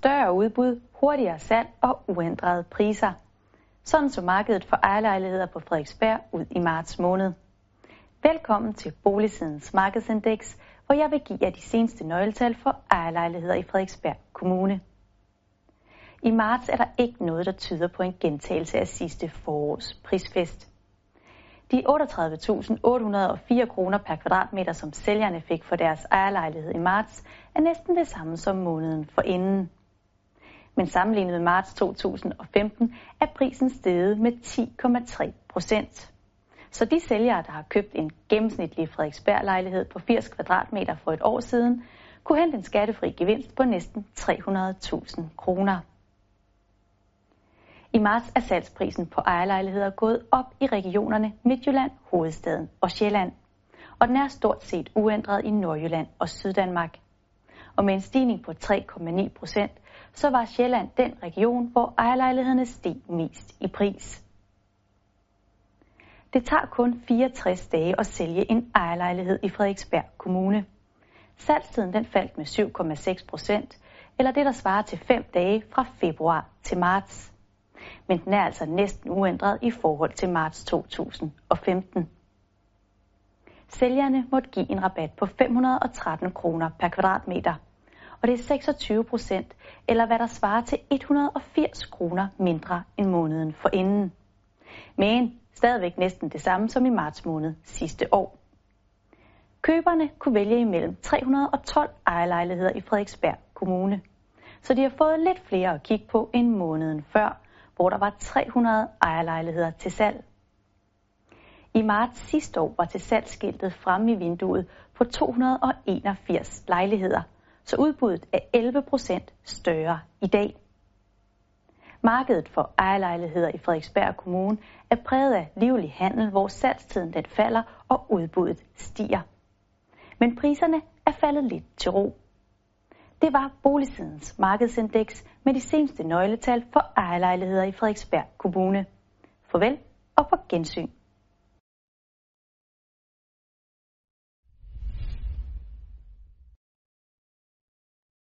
større udbud, hurtigere salg og uændrede priser. Sådan så markedet for ejerlejligheder på Frederiksberg ud i marts måned. Velkommen til Boligsidens markedsindeks, hvor jeg vil give jer de seneste nøgletal for ejerlejligheder i Frederiksberg Kommune. I marts er der ikke noget, der tyder på en gentagelse af sidste forårs prisfest. De 38.804 kroner per kvadratmeter, som sælgerne fik for deres ejerlejlighed i marts, er næsten det samme som måneden for inden. Men sammenlignet med marts 2015 er prisen steget med 10,3 procent. Så de sælgere, der har købt en gennemsnitlig Frederiksberg-lejlighed på 80 kvadratmeter for et år siden, kunne hente en skattefri gevinst på næsten 300.000 kroner. I marts er salgsprisen på ejerlejligheder gået op i regionerne Midtjylland, Hovedstaden og Sjælland. Og den er stort set uændret i Nordjylland og Syddanmark. Og med en stigning på 3,9 procent, så var Sjælland den region, hvor ejerlejlighederne steg mest i pris. Det tager kun 64 dage at sælge en ejerlejlighed i Frederiksberg Kommune. Salgstiden den faldt med 7,6 procent, eller det der svarer til 5 dage fra februar til marts men den er altså næsten uændret i forhold til marts 2015. Sælgerne måtte give en rabat på 513 kroner per kvadratmeter, og det er 26 procent, eller hvad der svarer til 180 kroner mindre end måneden for inden. Men stadigvæk næsten det samme som i marts måned sidste år. Køberne kunne vælge imellem 312 ejerlejligheder i Frederiksberg Kommune. Så de har fået lidt flere at kigge på end måneden før, hvor der var 300 ejerlejligheder til salg. I marts sidste år var til salgsskiltet fremme i vinduet på 281 lejligheder, så udbuddet er 11 procent større i dag. Markedet for ejerlejligheder i Frederiksberg Kommune er præget af livlig handel, hvor salgstiden den falder og udbuddet stiger. Men priserne er faldet lidt til ro. Det var Boligsidens markedsindeks med de seneste nøgletal for ejerlejligheder i Frederiksberg Kommune. Farvel og på gensyn.